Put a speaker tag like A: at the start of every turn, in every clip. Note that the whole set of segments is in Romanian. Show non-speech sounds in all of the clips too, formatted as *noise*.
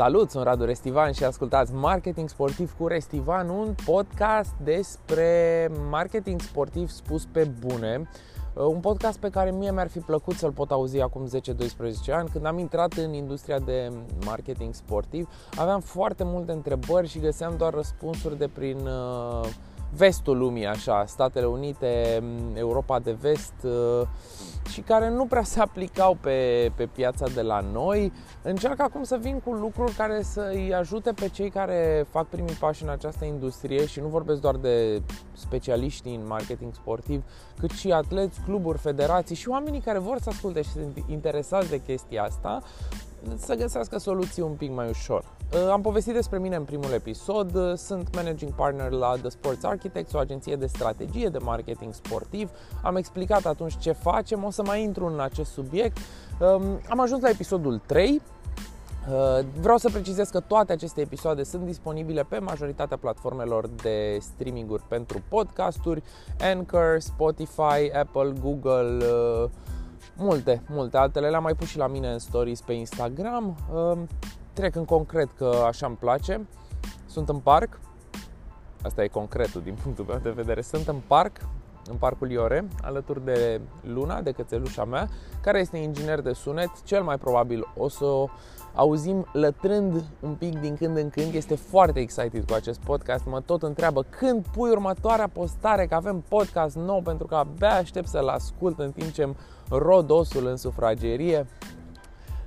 A: Salut, sunt Radu Restivan și ascultați Marketing Sportiv cu Restivan, un podcast despre marketing sportiv spus pe bune. Uh, un podcast pe care mie mi-ar fi plăcut să-l pot auzi acum 10-12 ani. Când am intrat în industria de marketing sportiv, aveam foarte multe întrebări și găseam doar răspunsuri de prin uh, vestul lumii, așa, Statele Unite, Europa de vest uh, și care nu prea se aplicau pe, pe piața de la noi. Încerc acum să vin cu lucruri care să îi ajute pe cei care fac primii pași în această industrie și nu vorbesc doar de specialiști în marketing sportiv, cât și atleți, cluburi, federații și oamenii care vor să asculte și sunt interesați de chestia asta, să găsească soluții un pic mai ușor. Uh, am povestit despre mine în primul episod, uh, sunt managing partner la The Sports Architects, o agenție de strategie de marketing sportiv. Am explicat atunci ce facem, o să mai intru în acest subiect. Um, am ajuns la episodul 3, uh, Vreau să precizez că toate aceste episoade sunt disponibile pe majoritatea platformelor de streaminguri pentru podcasturi, Anchor, Spotify, Apple, Google, multe, multe altele. Le-am mai pus și la mine în stories pe Instagram. Um, trec în concret că așa îmi place. Sunt în parc. Asta e concretul din punctul meu de vedere. Sunt în parc, în parcul Iore, alături de Luna, de cățelușa mea, care este inginer de sunet. Cel mai probabil o să o auzim lătrând un pic din când în când. Este foarte excited cu acest podcast. Mă tot întreabă când pui următoarea postare, că avem podcast nou, pentru că abia aștept să-l ascult în timp ce rod osul în sufragerie.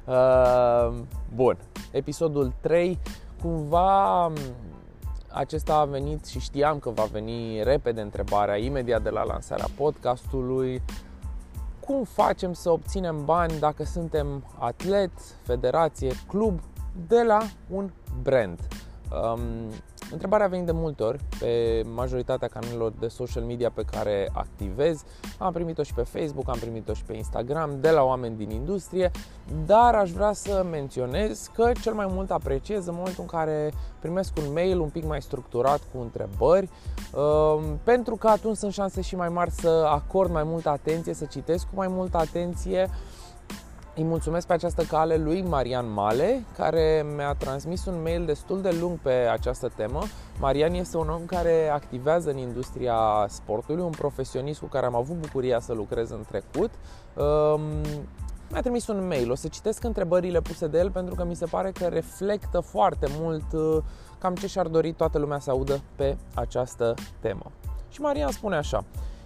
A: Uh, bun, episodul 3, cumva acesta a venit și știam că va veni repede întrebarea imediat de la lansarea podcastului. Cum facem să obținem bani dacă suntem atlet, federație, club de la un brand? Um, Întrebarea vine de multe ori pe majoritatea canalelor de social media pe care activez. Am primit-o și pe Facebook, am primit-o și pe Instagram, de la oameni din industrie, dar aș vrea să menționez că cel mai mult apreciez în momentul în care primesc un mail un pic mai structurat cu întrebări, um, pentru că atunci sunt șanse și mai mari să acord mai multă atenție, să citesc cu mai multă atenție îi mulțumesc pe această cale lui Marian Male, care mi-a transmis un mail destul de lung pe această temă. Marian este un om care activează în industria sportului, un profesionist cu care am avut bucuria să lucrez în trecut. Um, mi-a trimis un mail, o să citesc întrebările puse de el pentru că mi se pare că reflectă foarte mult uh, cam ce și-ar dori toată lumea să audă pe această temă. Și Marian spune așa: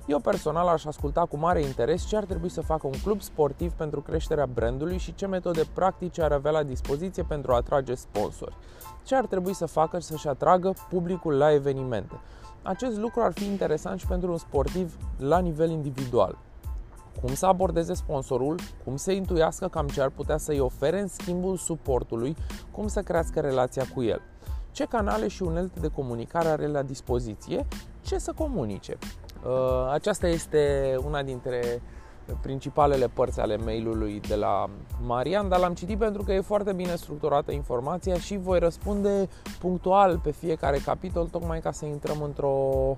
A: eu personal aș asculta cu mare interes ce ar trebui să facă un club sportiv pentru creșterea brandului și ce metode practice ar avea la dispoziție pentru a atrage sponsori. Ce ar trebui să facă să-și atragă publicul la evenimente. Acest lucru ar fi interesant și pentru un sportiv la nivel individual. Cum să abordeze sponsorul, cum să intuiască cam ce ar putea să-i ofere în schimbul suportului, cum să crească relația cu el ce canale și unelte de comunicare are la dispoziție, ce să comunice. Uh, aceasta este una dintre principalele părți ale mailului de la Marian, dar l-am citit pentru că e foarte bine structurată informația și voi răspunde punctual pe fiecare capitol, tocmai ca să intrăm într-o,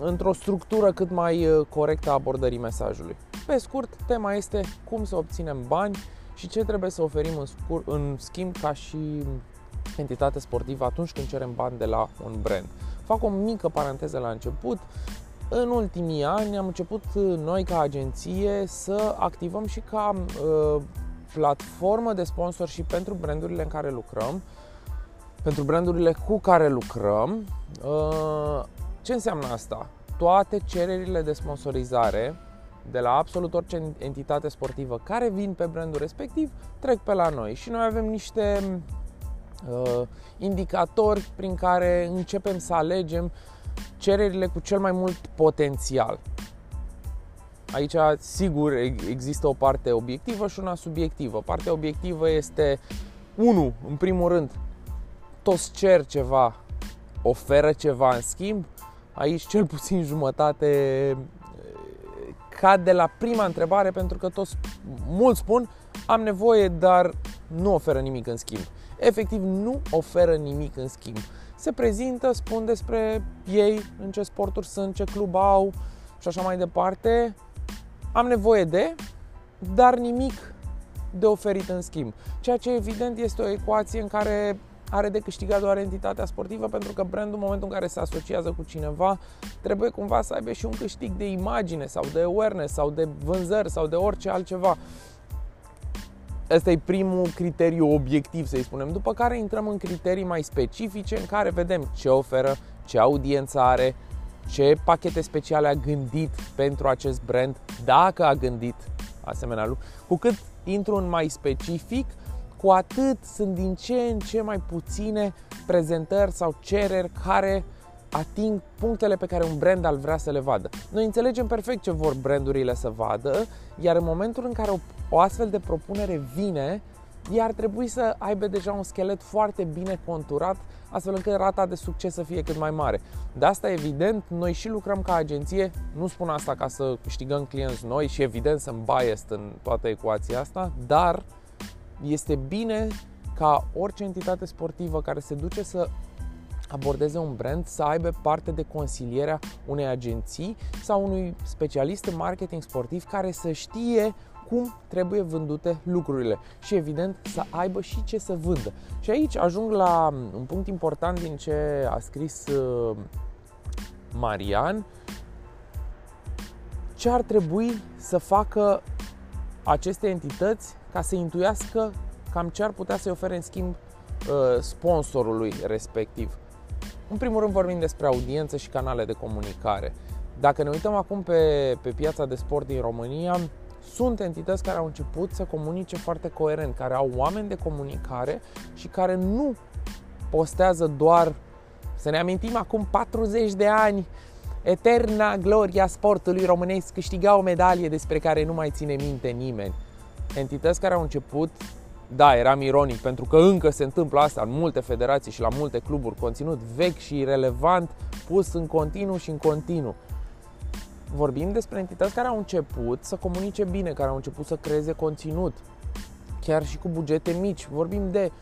A: într-o structură cât mai uh, corectă a abordării mesajului. Pe scurt, tema este cum să obținem bani și ce trebuie să oferim în, scur, în schimb ca și entitate sportivă atunci când cerem bani de la un brand. Fac o mică paranteză la început. În ultimii ani am început noi ca agenție să activăm și ca uh, platformă de sponsorship pentru brandurile în care lucrăm, pentru brandurile cu care lucrăm. Uh, ce înseamnă asta? Toate cererile de sponsorizare de la absolut orice entitate sportivă care vin pe brandul respectiv trec pe la noi și noi avem niște uh, indicatori prin care începem să alegem cererile cu cel mai mult potențial. Aici, sigur, există o parte obiectivă și una subiectivă. Partea obiectivă este, unu, în primul rând, toți cer ceva, oferă ceva în schimb. Aici, cel puțin *laughs* jumătate cad de la prima întrebare, pentru că toți, mulți spun, am nevoie, dar nu oferă nimic în schimb. Efectiv, nu oferă nimic în schimb se prezintă, spun despre ei, în ce sporturi sunt, ce club au și așa mai departe. Am nevoie de, dar nimic de oferit în schimb. Ceea ce evident este o ecuație în care are de câștigat doar entitatea sportivă pentru că brandul în momentul în care se asociază cu cineva trebuie cumva să aibă și un câștig de imagine sau de awareness sau de vânzări sau de orice altceva. Ăsta e primul criteriu obiectiv, să-i spunem. După care intrăm în criterii mai specifice în care vedem ce oferă, ce audiență are, ce pachete speciale a gândit pentru acest brand, dacă a gândit asemenea lucruri. Cu cât intru în mai specific, cu atât sunt din ce în ce mai puține prezentări sau cereri care ating punctele pe care un brand ar vrea să le vadă. Noi înțelegem perfect ce vor brandurile să vadă, iar în momentul în care o, o astfel de propunere vine, ea ar trebui să aibă deja un schelet foarte bine conturat, astfel încât rata de succes să fie cât mai mare. De asta, evident, noi și lucrăm ca agenție, nu spun asta ca să câștigăm clienți noi și evident sunt biased în toată ecuația asta, dar este bine ca orice entitate sportivă care se duce să abordeze un brand să aibă parte de consilierea unei agenții sau unui specialist în marketing sportiv care să știe cum trebuie vândute lucrurile și evident să aibă și ce să vândă. Și aici ajung la un punct important din ce a scris uh, Marian, ce ar trebui să facă aceste entități ca să intuiască cam ce ar putea să-i ofere în schimb uh, sponsorului respectiv. În primul rând vorbim despre audiență și canale de comunicare. Dacă ne uităm acum pe, pe piața de sport din România, sunt entități care au început să comunice foarte coerent, care au oameni de comunicare și care nu postează doar, să ne amintim acum 40 de ani, eterna gloria sportului românesc câștiga o medalie despre care nu mai ține minte nimeni. Entități care au început da, eram ironic pentru că încă se întâmplă asta în multe federații și la multe cluburi, conținut vechi și relevant pus în continuu și în continuu. Vorbim despre entități care au început să comunice bine, care au început să creeze conținut, chiar și cu bugete mici. Vorbim de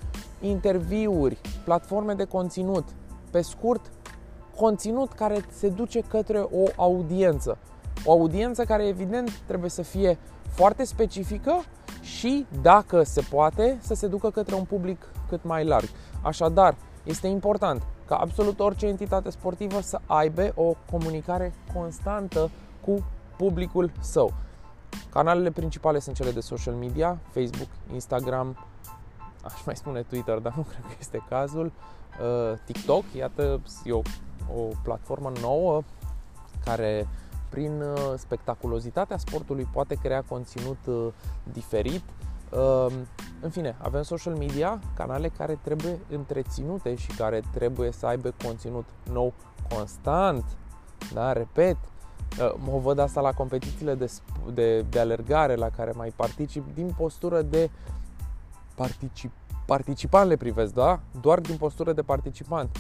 A: interviuri, platforme de conținut, pe scurt, conținut care se duce către o audiență. O audiență care evident trebuie să fie foarte specifică și, dacă se poate, să se ducă către un public cât mai larg. Așadar, este important ca absolut orice entitate sportivă să aibă o comunicare constantă cu publicul său. Canalele principale sunt cele de social media, Facebook, Instagram, aș mai spune Twitter, dar nu cred că este cazul, uh, TikTok, iată, e o, o platformă nouă care prin uh, spectaculozitatea sportului poate crea conținut uh, diferit. Um, în fine, avem social media, canale care trebuie întreținute și care trebuie să aibă conținut nou constant. Da, repet, uh, mă văd asta la competițiile de, de, de alergare la care mai particip din postură de particip, participant le privesc, da? Doar din postură de participant.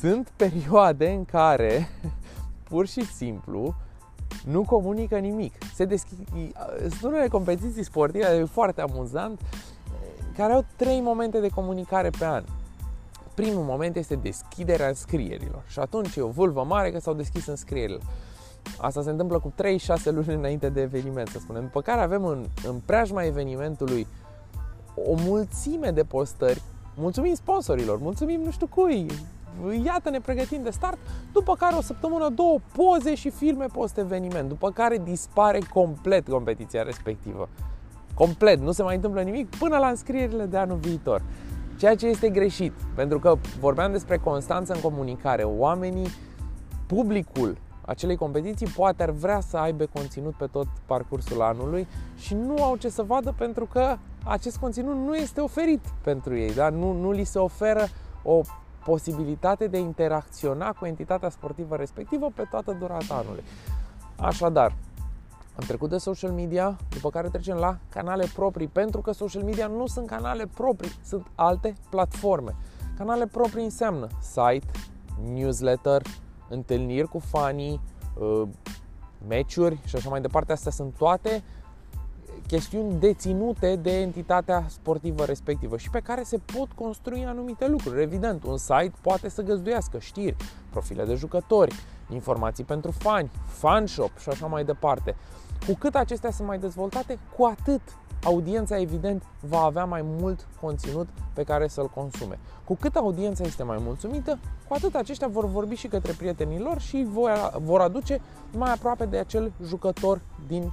A: Sunt perioade în care *laughs* pur și simplu nu comunică nimic. Se deschid, sunt unele competiții sportive foarte amuzant care au trei momente de comunicare pe an. Primul moment este deschiderea înscrierilor și atunci e o vâlvă mare că s-au deschis înscrierile. Asta se întâmplă cu 3-6 luni înainte de eveniment, să spunem. După care avem în, în preajma evenimentului o mulțime de postări mulțumim sponsorilor, mulțumim nu știu cui, iată ne pregătim de start, după care o săptămână, două poze și filme post-eveniment, după care dispare complet competiția respectivă. Complet, nu se mai întâmplă nimic până la înscrierile de anul viitor. Ceea ce este greșit, pentru că vorbeam despre constanță în comunicare. Oamenii, publicul acelei competiții poate ar vrea să aibă conținut pe tot parcursul anului și nu au ce să vadă pentru că acest conținut nu este oferit pentru ei, da? nu, nu li se oferă o posibilitate de a interacționa cu entitatea sportivă respectivă pe toată durata anului. Așadar, am trecut de social media, după care trecem la canale proprii, pentru că social media nu sunt canale proprii, sunt alte platforme. Canale proprii înseamnă site, newsletter, întâlniri cu fanii, uh, meciuri și așa mai departe. Astea sunt toate chestiuni deținute de entitatea sportivă respectivă și pe care se pot construi anumite lucruri. Evident, un site poate să găzduiască știri, profile de jucători, informații pentru fani, fan shop și așa mai departe. Cu cât acestea sunt mai dezvoltate, cu atât audiența evident va avea mai mult conținut pe care să-l consume. Cu cât audiența este mai mulțumită, cu atât aceștia vor vorbi și către prietenii lor și vor aduce mai aproape de acel jucător din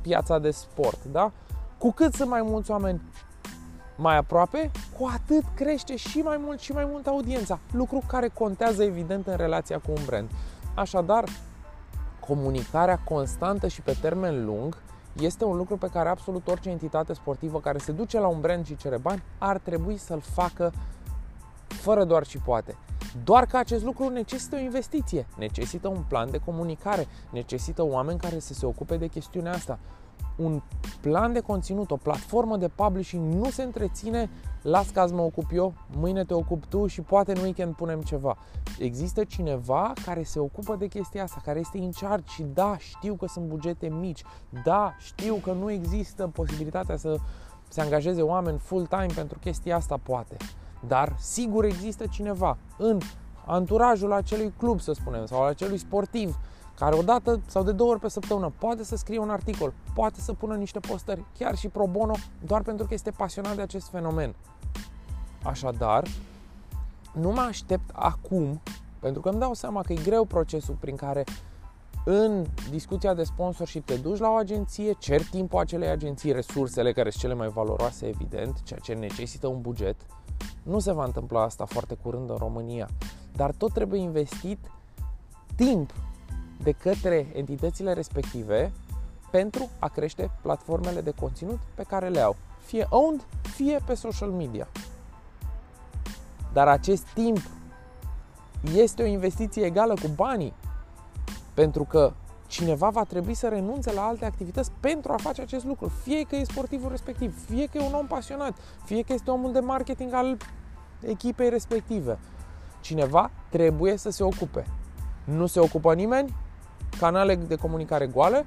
A: piața de sport. Da? Cu cât sunt mai mulți oameni mai aproape, cu atât crește și mai mult și mai mult audiența, lucru care contează evident în relația cu un brand. Așadar, comunicarea constantă și pe termen lung este un lucru pe care absolut orice entitate sportivă care se duce la un brand și cere bani ar trebui să-l facă fără doar și poate. Doar că acest lucru necesită o investiție, necesită un plan de comunicare, necesită oameni care să se ocupe de chestiunea asta un plan de conținut, o platformă de publishing nu se întreține las că azi mă ocup eu, mâine te ocup tu și poate în weekend punem ceva. Există cineva care se ocupă de chestia asta, care este în charge și da, știu că sunt bugete mici, da, știu că nu există posibilitatea să se angajeze oameni full-time pentru chestia asta, poate. Dar sigur există cineva în anturajul acelui club, să spunem, sau al acelui sportiv care o dată sau de două ori pe săptămână poate să scrie un articol, poate să pună niște postări, chiar și pro bono, doar pentru că este pasionat de acest fenomen. Așadar, nu mă aștept acum, pentru că îmi dau seama că e greu procesul prin care în discuția de sponsorship te duci la o agenție, cer timpul acelei agenții, resursele care sunt cele mai valoroase, evident, ceea ce necesită un buget. Nu se va întâmpla asta foarte curând în România, dar tot trebuie investit timp de către entitățile respective pentru a crește platformele de conținut pe care le au, fie owned, fie pe social media. Dar acest timp este o investiție egală cu banii, pentru că cineva va trebui să renunțe la alte activități pentru a face acest lucru. Fie că e sportivul respectiv, fie că e un om pasionat, fie că este omul de marketing al echipei respective. Cineva trebuie să se ocupe. Nu se ocupă nimeni, canale de comunicare goale.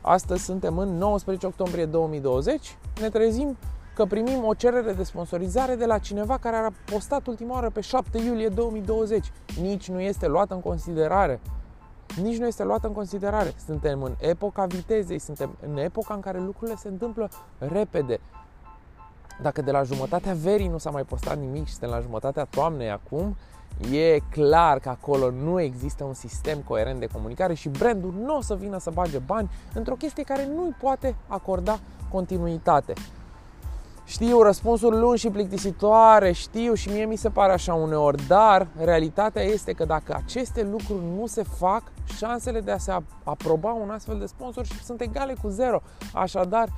A: Astăzi suntem în 19 octombrie 2020. Ne trezim că primim o cerere de sponsorizare de la cineva care a postat ultima oară pe 7 iulie 2020. Nici nu este luată în considerare. Nici nu este luată în considerare. Suntem în epoca vitezei, suntem în epoca în care lucrurile se întâmplă repede. Dacă de la jumătatea verii nu s-a mai postat nimic și suntem la jumătatea toamnei acum, E clar că acolo nu există un sistem coerent de comunicare și brandul nu o să vină să bage bani într-o chestie care nu îi poate acorda continuitate. Știu, răspunsuri lungi și plictisitoare, știu și mie mi se pare așa uneori, dar realitatea este că dacă aceste lucruri nu se fac, șansele de a se aproba un astfel de sponsor sunt egale cu zero. Așadar,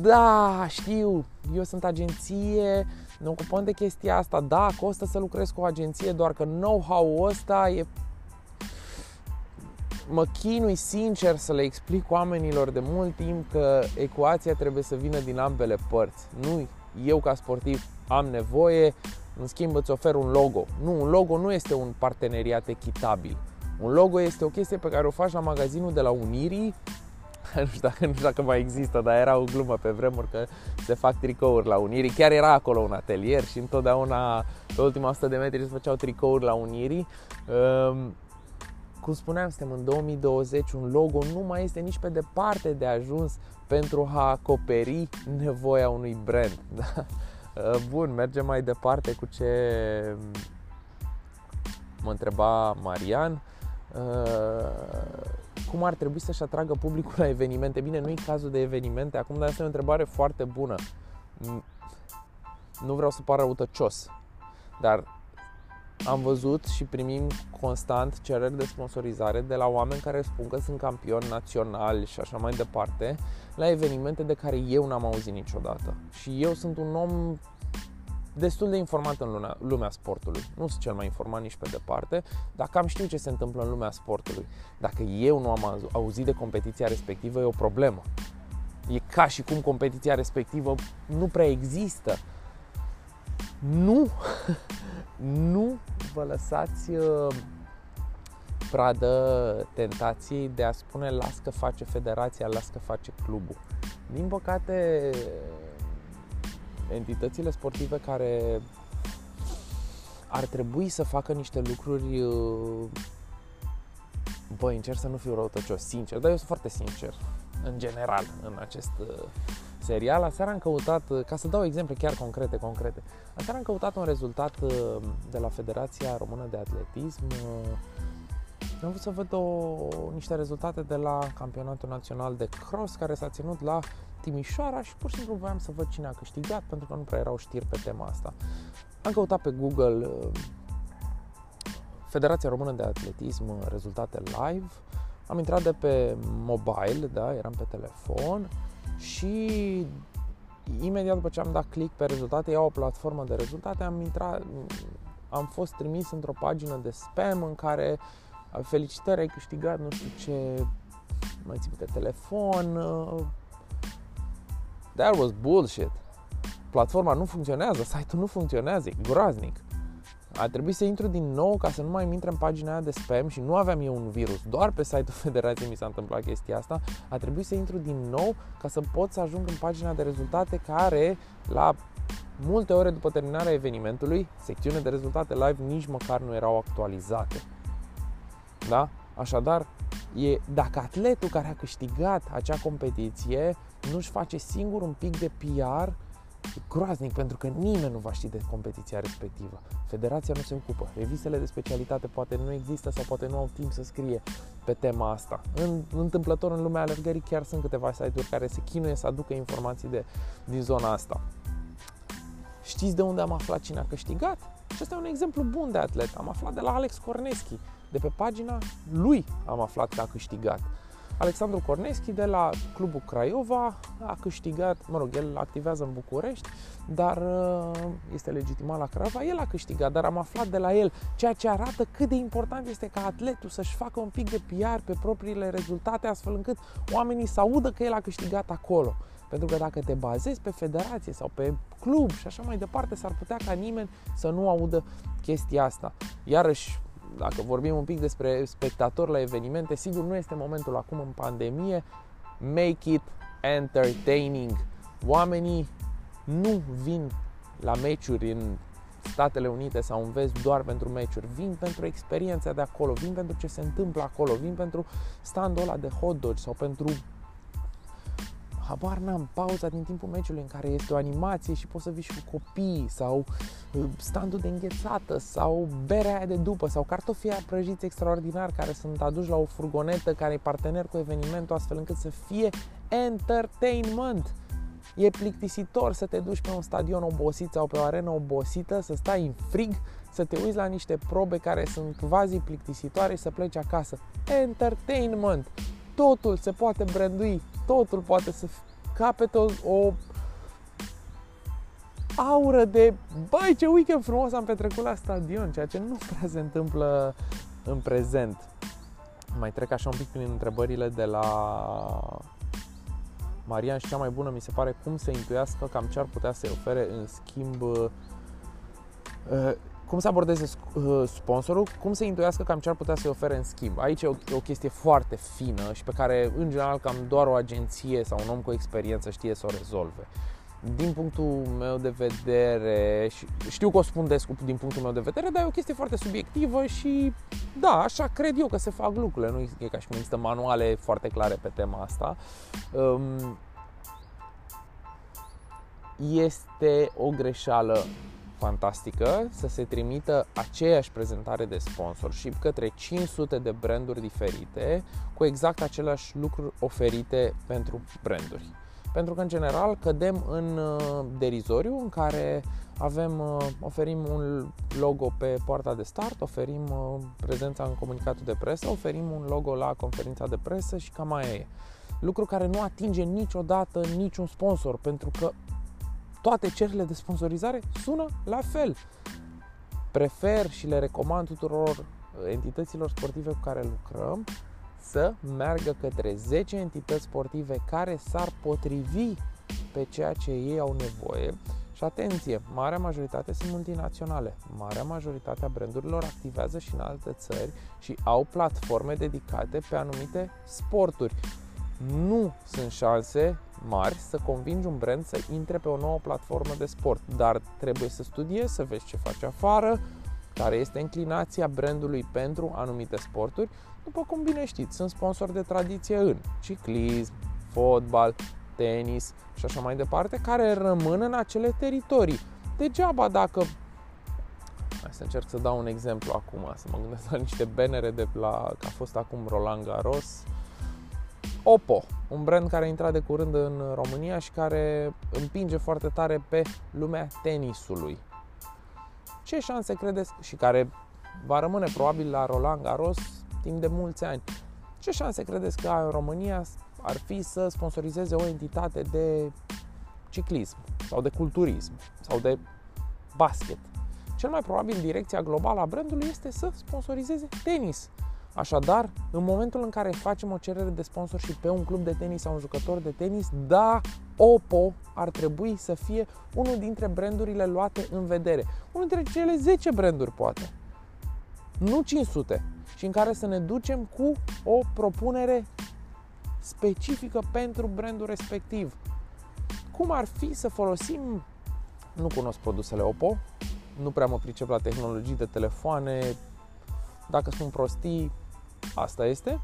A: da, știu, eu sunt agenție, ne ocupăm de chestia asta, da, costă să lucrez cu o agenție, doar că know-how-ul ăsta e mă chinui sincer să le explic oamenilor de mult timp că ecuația trebuie să vină din ambele părți. Nu eu ca sportiv am nevoie, în schimb îți ofer un logo. Nu, un logo nu este un parteneriat echitabil. Un logo este o chestie pe care o faci la magazinul de la Unirii *laughs* nu știu, dacă, nu știu dacă mai există, dar era o glumă pe vremuri că se fac tricouri la Unirii. Chiar era acolo un atelier și întotdeauna pe ultima 100 de metri se făceau tricouri la Unirii. Um, cum spuneam, suntem în 2020, un logo nu mai este nici pe departe de ajuns pentru a acoperi nevoia unui brand. *laughs* Da? Uh, bun, mergem mai departe cu ce mă întreba Marian. Uh, cum ar trebui să-și atragă publicul la evenimente. Bine, nu e cazul de evenimente, acum dar asta e o întrebare foarte bună. Nu vreau să pară răutăcios, dar am văzut și primim constant cereri de sponsorizare de la oameni care spun că sunt campioni naționali și așa mai departe la evenimente de care eu n-am auzit niciodată. Și eu sunt un om destul de informat în lumea, lumea sportului. Nu sunt cel mai informat nici pe departe, dar cam știu ce se întâmplă în lumea sportului. Dacă eu nu am auzit de competiția respectivă, e o problemă. E ca și cum competiția respectivă nu prea există. Nu, *laughs* nu vă lăsați uh, pradă tentației de a spune las că face federația, las că face clubul. Din păcate, entitățile sportive care ar trebui să facă niște lucruri uh, Băi, încerc să nu fiu răutăcios, sincer, dar eu sunt foarte sincer, în general, în acest uh, serial. Aseară am căutat, uh, ca să dau exemple chiar concrete, concrete, aseară am căutat un rezultat uh, de la Federația Română de Atletism. Am vrut să văd o, niște rezultate de la Campionatul Național de Cross care s-a ținut la Timișoara și pur și simplu voiam să văd cine a câștigat pentru că nu prea erau știri pe tema asta. Am căutat pe Google Federația Română de Atletism, rezultate live. Am intrat de pe mobile, da, eram pe telefon și imediat după ce am dat click pe rezultate, iau o platformă de rezultate, am intrat, am fost trimis într-o pagină de spam în care felicitări, ai câștigat nu știu ce, mai ții pe telefon. That was bullshit. Platforma nu funcționează, site-ul nu funcționează, e groaznic a trebuit să intru din nou ca să nu mai intre în pagina aia de spam și nu aveam eu un virus, doar pe site-ul *laughs* Federației mi s-a întâmplat chestia asta, a trebuit să intru din nou ca să pot să ajung în pagina de rezultate care la multe ore după terminarea evenimentului, secțiune de rezultate live nici măcar nu erau actualizate. Da? Așadar, e, dacă atletul care a câștigat acea competiție nu-și face singur un pic de PR E groaznic pentru că nimeni nu va ști de competiția respectivă. Federația nu se ocupă. Revistele de specialitate poate nu există sau poate nu au timp să scrie pe tema asta. În, întâmplător în lumea alergării chiar sunt câteva site-uri care se chinuie să aducă informații de, din zona asta. Știți de unde am aflat cine a câștigat? Și ăsta e un exemplu bun de atlet. Am aflat de la Alex Corneschi. De pe pagina lui am aflat că a câștigat. Alexandru Corneschi de la Clubul Craiova a câștigat, mă rog, el activează în București, dar uh, este legitimat la Craiova, el a câștigat, dar am aflat de la el ceea ce arată cât de important este ca atletul să-și facă un pic de PR pe propriile rezultate, astfel încât oamenii să audă că el a câștigat acolo. Pentru că dacă te bazezi pe federație sau pe club și așa mai departe, s-ar putea ca nimeni să nu audă chestia asta. Iarăși, dacă vorbim un pic despre spectatori la evenimente, sigur nu este momentul acum în pandemie, make it entertaining. Oamenii nu vin la meciuri în Statele Unite sau în vest doar pentru meciuri, vin pentru experiența de acolo, vin pentru ce se întâmplă acolo, vin pentru standul ăla de hot dog sau pentru habar n-am, pauza din timpul meciului în care este o animație și poți să vii și cu copii sau uh, standul de înghețată sau berea aia de după sau cartofii aia prăjiți extraordinar care sunt aduși la o furgonetă care e partener cu evenimentul astfel încât să fie entertainment. E plictisitor să te duci pe un stadion obosit sau pe o arenă obosită, să stai în frig, să te uiți la niște probe care sunt quasi plictisitoare și să pleci acasă. Entertainment! Totul se poate brandui totul poate să capete o, o aură de băi ce weekend frumos am petrecut la stadion, ceea ce nu prea se întâmplă în prezent. Mai trec așa un pic prin întrebările de la Marian și cea mai bună mi se pare cum să intuiască cam ce ar putea să-i ofere în schimb uh, cum să abordeze uh, sponsorul, cum să intuiască cam ce ar putea să-i ofere în schimb. Aici e o, o chestie foarte fină și pe care, în general, cam doar o agenție sau un om cu experiență știe să o rezolve. Din punctul meu de vedere, și știu că o spun des din punctul meu de vedere, dar e o chestie foarte subiectivă și da, așa cred eu că se fac lucrurile. Nu e ca și cum există manuale foarte clare pe tema asta. Um, este o greșeală fantastică să se trimită aceeași prezentare de sponsorship către 500 de branduri diferite cu exact aceleași lucruri oferite pentru branduri. Pentru că, în general, cădem în uh, derizoriu în care avem, uh, oferim un logo pe poarta de start, oferim uh, prezența în comunicatul de presă, oferim un logo la conferința de presă și cam mai e. Lucru care nu atinge niciodată niciun sponsor, pentru că toate cererile de sponsorizare sună la fel. Prefer și le recomand tuturor uh, entităților sportive cu care lucrăm să meargă către 10 entități sportive care s-ar potrivi pe ceea ce ei au nevoie. Și atenție, marea majoritate sunt multinaționale. Marea majoritate a brandurilor activează și în alte țări și au platforme dedicate pe anumite sporturi. Nu sunt șanse mari să convingi un brand să intre pe o nouă platformă de sport, dar trebuie să studiezi, să vezi ce face afară, care este inclinația brandului pentru anumite sporturi, după cum bine știți, sunt sponsori de tradiție în ciclism, fotbal, tenis și așa mai departe, care rămân în acele teritorii. Degeaba dacă Hai să încerc să dau un exemplu acum, să mă gândesc la niște benere de la, că a fost acum Roland Garros. Oppo, un brand care a intrat de curând în România și care împinge foarte tare pe lumea tenisului. Ce șanse credeți și care va rămâne probabil la Roland Garros timp de mulți ani. Ce șanse credeți că în România ar fi să sponsorizeze o entitate de ciclism sau de culturism sau de basket? Cel mai probabil direcția globală a brandului este să sponsorizeze tenis. Așadar, în momentul în care facem o cerere de sponsorship pe un club de tenis sau un jucător de tenis, da, Oppo ar trebui să fie unul dintre brandurile luate în vedere. Unul dintre cele 10 branduri, poate. Nu 500. Și în care să ne ducem cu o propunere specifică pentru brandul respectiv. Cum ar fi să folosim, nu cunosc produsele Oppo, nu prea mă pricep la tehnologii de telefoane, dacă sunt prostii, asta este.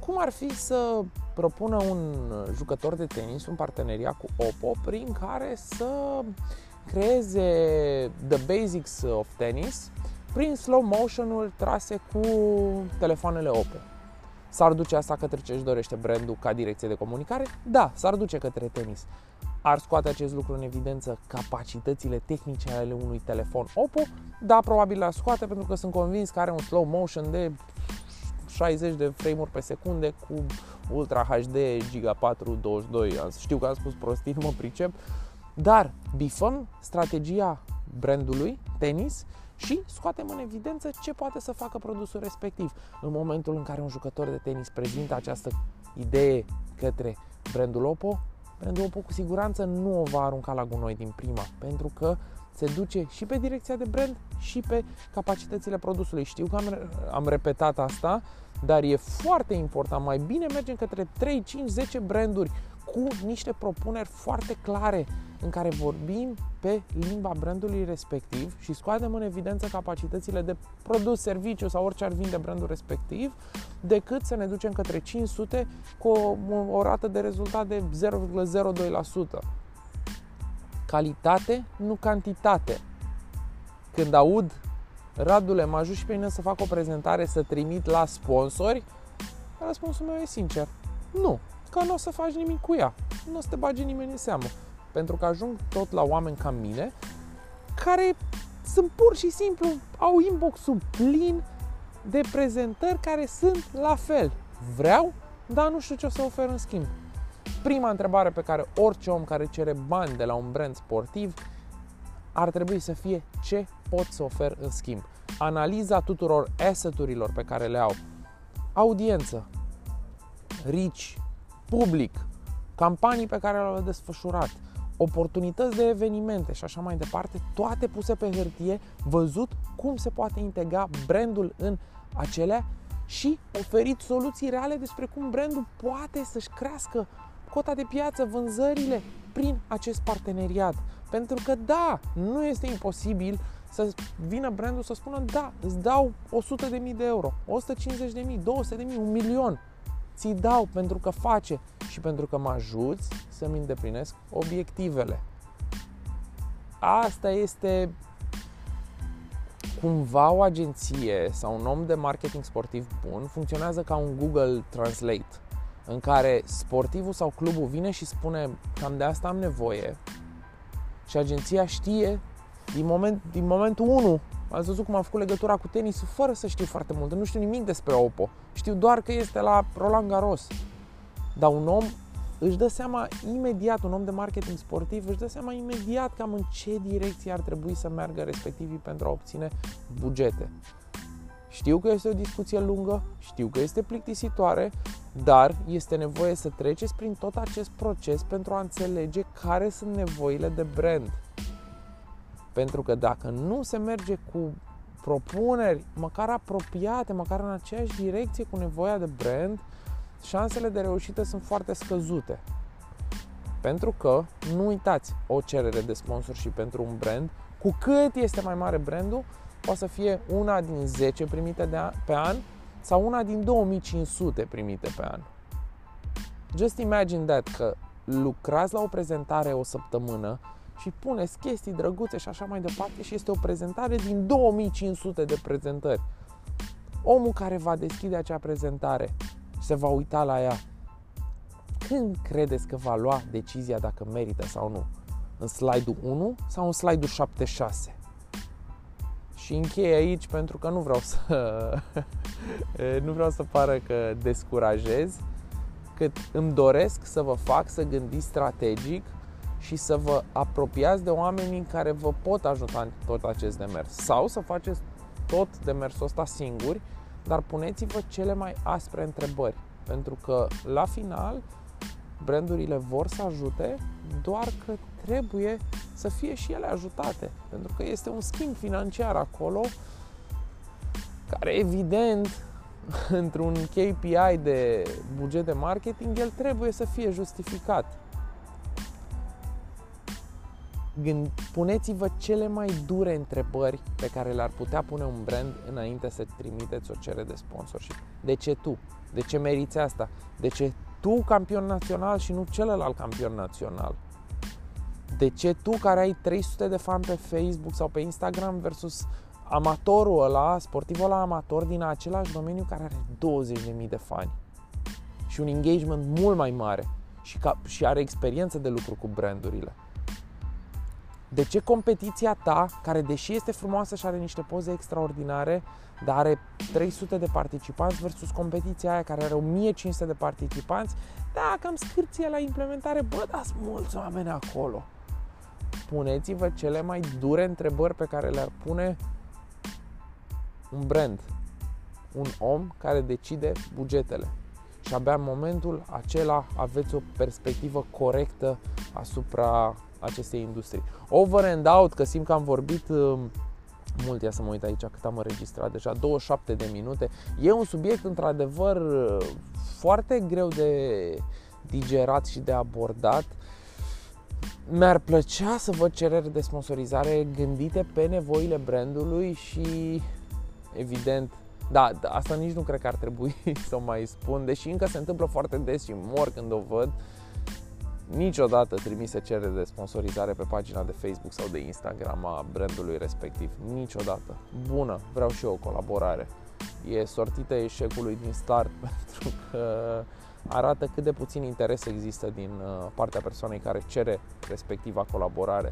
A: Cum ar fi să propună un jucător de tenis un parteneriat cu Oppo prin care să creeze the basics of tennis prin slow motion-uri trase cu telefoanele Oppo. S-ar duce asta către ce își dorește brandul ca direcție de comunicare? Da, s-ar duce către tenis. Ar scoate acest lucru în evidență capacitățile tehnice ale unui telefon Oppo? Da, probabil ar scoate pentru că sunt convins că are un slow motion de 60 de frame-uri pe secunde cu Ultra HD Giga 4 22. Știu că am spus prostii, nu mă pricep. Dar bifăm strategia brandului tenis și scoatem în evidență ce poate să facă produsul respectiv. În momentul în care un jucător de tenis prezintă această idee către brandul Oppo, brandul Oppo cu siguranță nu o va arunca la gunoi din prima, pentru că se duce și pe direcția de brand și pe capacitățile produsului. Știu că am, am repetat asta, dar e foarte important. Mai bine mergem către 3, 5, 10 branduri cu niște propuneri foarte clare în care vorbim pe limba brandului respectiv și scoatem în evidență capacitățile de produs, serviciu sau orice ar vinde brandul respectiv, decât să ne ducem către 500 cu o, o rată de rezultat de 0,02%. Calitate, nu cantitate. Când aud Radule, mă ajut și pe mine să fac o prezentare, să trimit la sponsori, răspunsul meu e sincer. Nu, că nu o să faci nimic cu ea. Nu o să te bage nimeni în seamă. Pentru că ajung tot la oameni ca mine, care sunt pur și simplu, au inbox-ul plin de prezentări care sunt la fel. Vreau, dar nu știu ce o să ofer în schimb. Prima întrebare pe care orice om care cere bani de la un brand sportiv ar trebui să fie ce pot să ofer în schimb. Analiza tuturor asset-urilor pe care le au. Audiență, rici, public, campanii pe care le-au desfășurat, oportunități de evenimente și așa mai departe, toate puse pe hârtie, văzut cum se poate integra brandul în acelea și oferit soluții reale despre cum brandul poate să-și crească cota de piață, vânzările prin acest parteneriat. Pentru că da, nu este imposibil să vină brandul să spună da, îți dau 100.000 de euro, 150.000, 200.000, un milion ți dau pentru că face și pentru că mă ajuți să-mi îndeplinesc obiectivele. Asta este cumva o agenție sau un om de marketing sportiv bun funcționează ca un Google Translate în care sportivul sau clubul vine și spune cam de asta am nevoie și agenția știe din, moment, din momentul 1 Ați văzut cum am făcut legătura cu tenisul fără să știu foarte mult. Nu știu nimic despre Oppo. Știu doar că este la Roland Garros. Dar un om își dă seama imediat, un om de marketing sportiv își dă seama imediat cam în ce direcție ar trebui să meargă respectivii pentru a obține bugete. Știu că este o discuție lungă, știu că este plictisitoare, dar este nevoie să treceți prin tot acest proces pentru a înțelege care sunt nevoile de brand. Pentru că dacă nu se merge cu propuneri măcar apropiate, măcar în aceeași direcție cu nevoia de brand, șansele de reușită sunt foarte scăzute. Pentru că, nu uitați, o cerere de sponsor și pentru un brand, cu cât este mai mare brandul, poate să fie una din 10 primite de an, pe an sau una din 2500 primite pe an. Just imagine that că lucrați la o prezentare o săptămână și puneți chestii drăguțe și așa mai departe și este o prezentare din 2500 de prezentări. Omul care va deschide acea prezentare și se va uita la ea, când credeți că va lua decizia dacă merită sau nu? În slide-ul 1 sau în slide-ul 76? Și închei aici pentru că nu vreau să *laughs* nu vreau să pară că descurajez, cât îmi doresc să vă fac să gândiți strategic și să vă apropiați de oamenii care vă pot ajuta în tot acest demers. Sau să faceți tot demersul ăsta singuri, dar puneți-vă cele mai aspre întrebări. Pentru că la final brandurile vor să ajute, doar că trebuie să fie și ele ajutate. Pentru că este un schimb financiar acolo care evident *laughs* într-un KPI de buget de marketing, el trebuie să fie justificat. Gând, puneți-vă cele mai dure întrebări pe care le-ar putea pune un brand înainte să trimiteți o cerere de sponsorship. De ce tu? De ce meriți asta? De ce tu campion național și nu celălalt campion național? De ce tu care ai 300 de fani pe Facebook sau pe Instagram versus amatorul ăla, sportivul ăla amator din același domeniu care are 20.000 de fani și un engagement mult mai mare și, ca, și are experiență de lucru cu brandurile. De ce competiția ta, care deși este frumoasă și are niște poze extraordinare, dar are 300 de participanți versus competiția aia care are 1500 de participanți, da, cam scârție la implementare, bă, dar sunt mulți oameni acolo. Puneți-vă cele mai dure întrebări pe care le-ar pune un brand, un om care decide bugetele. Și abia în momentul acela aveți o perspectivă corectă asupra acestei industrii. Over and out, că simt că am vorbit uh, mult, ia să mă uit aici cât am înregistrat deja, 27 de minute. E un subiect într-adevăr uh, foarte greu de digerat și de abordat. Mi-ar plăcea să văd cereri de sponsorizare gândite pe nevoile brandului și evident da, da, asta nici nu cred că ar trebui *laughs* să o mai spun, deși încă se întâmplă foarte des și mor când o văd. Niciodată trimise cerere de sponsorizare pe pagina de Facebook sau de Instagram a brandului respectiv. Niciodată. Bună, vreau și eu o colaborare. E sortită eșecului din start *laughs* pentru că arată cât de puțin interes există din uh, partea persoanei care cere respectiva colaborare.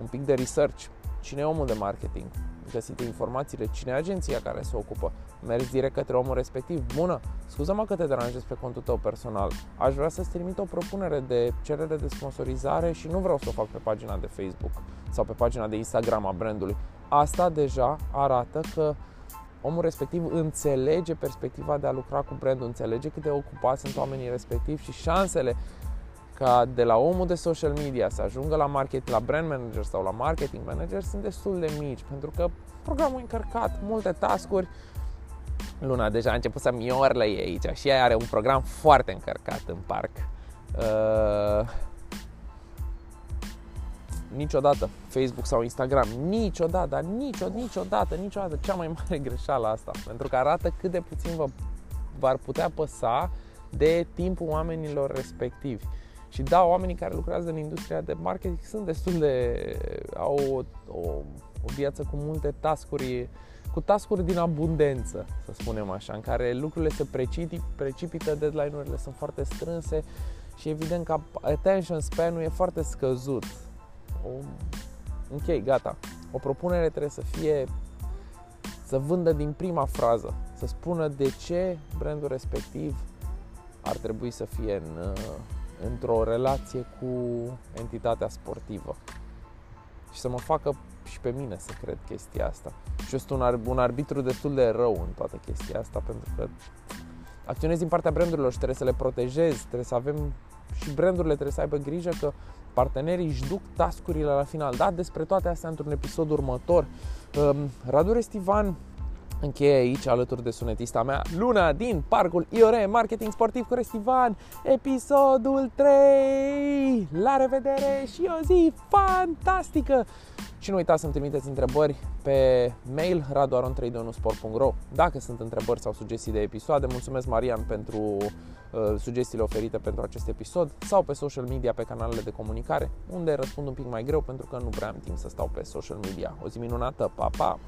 A: Un pic de research. Cine e omul de marketing? Găsite informațiile, cine e agenția care se ocupă, mergi direct către omul respectiv. Bună, scuză-mă că te deranjez pe contul tău personal. Aș vrea să-ți trimit o propunere de cerere de sponsorizare și nu vreau să o fac pe pagina de Facebook sau pe pagina de Instagram a brandului. Asta deja arată că omul respectiv înțelege perspectiva de a lucra cu brandul, înțelege cât de ocupați sunt oamenii respectivi și șansele ca de la omul de social media să ajungă la market, la brand manager sau la marketing manager sunt destul de mici, pentru că programul e încărcat, multe tascuri. Luna deja a început să miorle aici și ea are un program foarte încărcat în parc. Uh, niciodată Facebook sau Instagram, niciodată, dar nicio, niciodată, niciodată, cea mai mare *laughs* greșeală asta, pentru că arată cât de puțin vă v-ar putea păsa de timpul oamenilor respectivi. Și da, oamenii care lucrează în industria de marketing sunt destul de... au o, o, o viață cu multe tascuri, cu tascuri din abundență, să spunem așa, în care lucrurile se precipită, precipită deadline-urile sunt foarte strânse și evident că attention span-ul e foarte scăzut. O, ok, gata. O propunere trebuie să fie să vândă din prima frază, să spună de ce brandul respectiv ar trebui să fie în, într-o relație cu entitatea sportivă și să mă facă și pe mine să cred chestia asta. Și eu sunt un, un arbitru destul de rău în toată chestia asta pentru că acționez din partea brandurilor și trebuie să le protejez, trebuie să avem și brandurile trebuie să aibă grijă că partenerii își duc tascurile la final. Da, despre toate astea într-un episod următor. Radu Restivan Încheie aici alături de sunetista mea Luna din Parcul IORE Marketing Sportiv cu Restivan Episodul 3 La revedere și o zi fantastică Și nu uitați să-mi trimiteți întrebări pe mail radoaron321sport.ro Dacă sunt întrebări sau sugestii de episoade, mulțumesc Marian pentru uh, sugestiile oferite pentru acest episod sau pe social media, pe canalele de comunicare, unde răspund un pic mai greu pentru că nu prea am timp să stau pe social media. O zi minunată, pa, pa!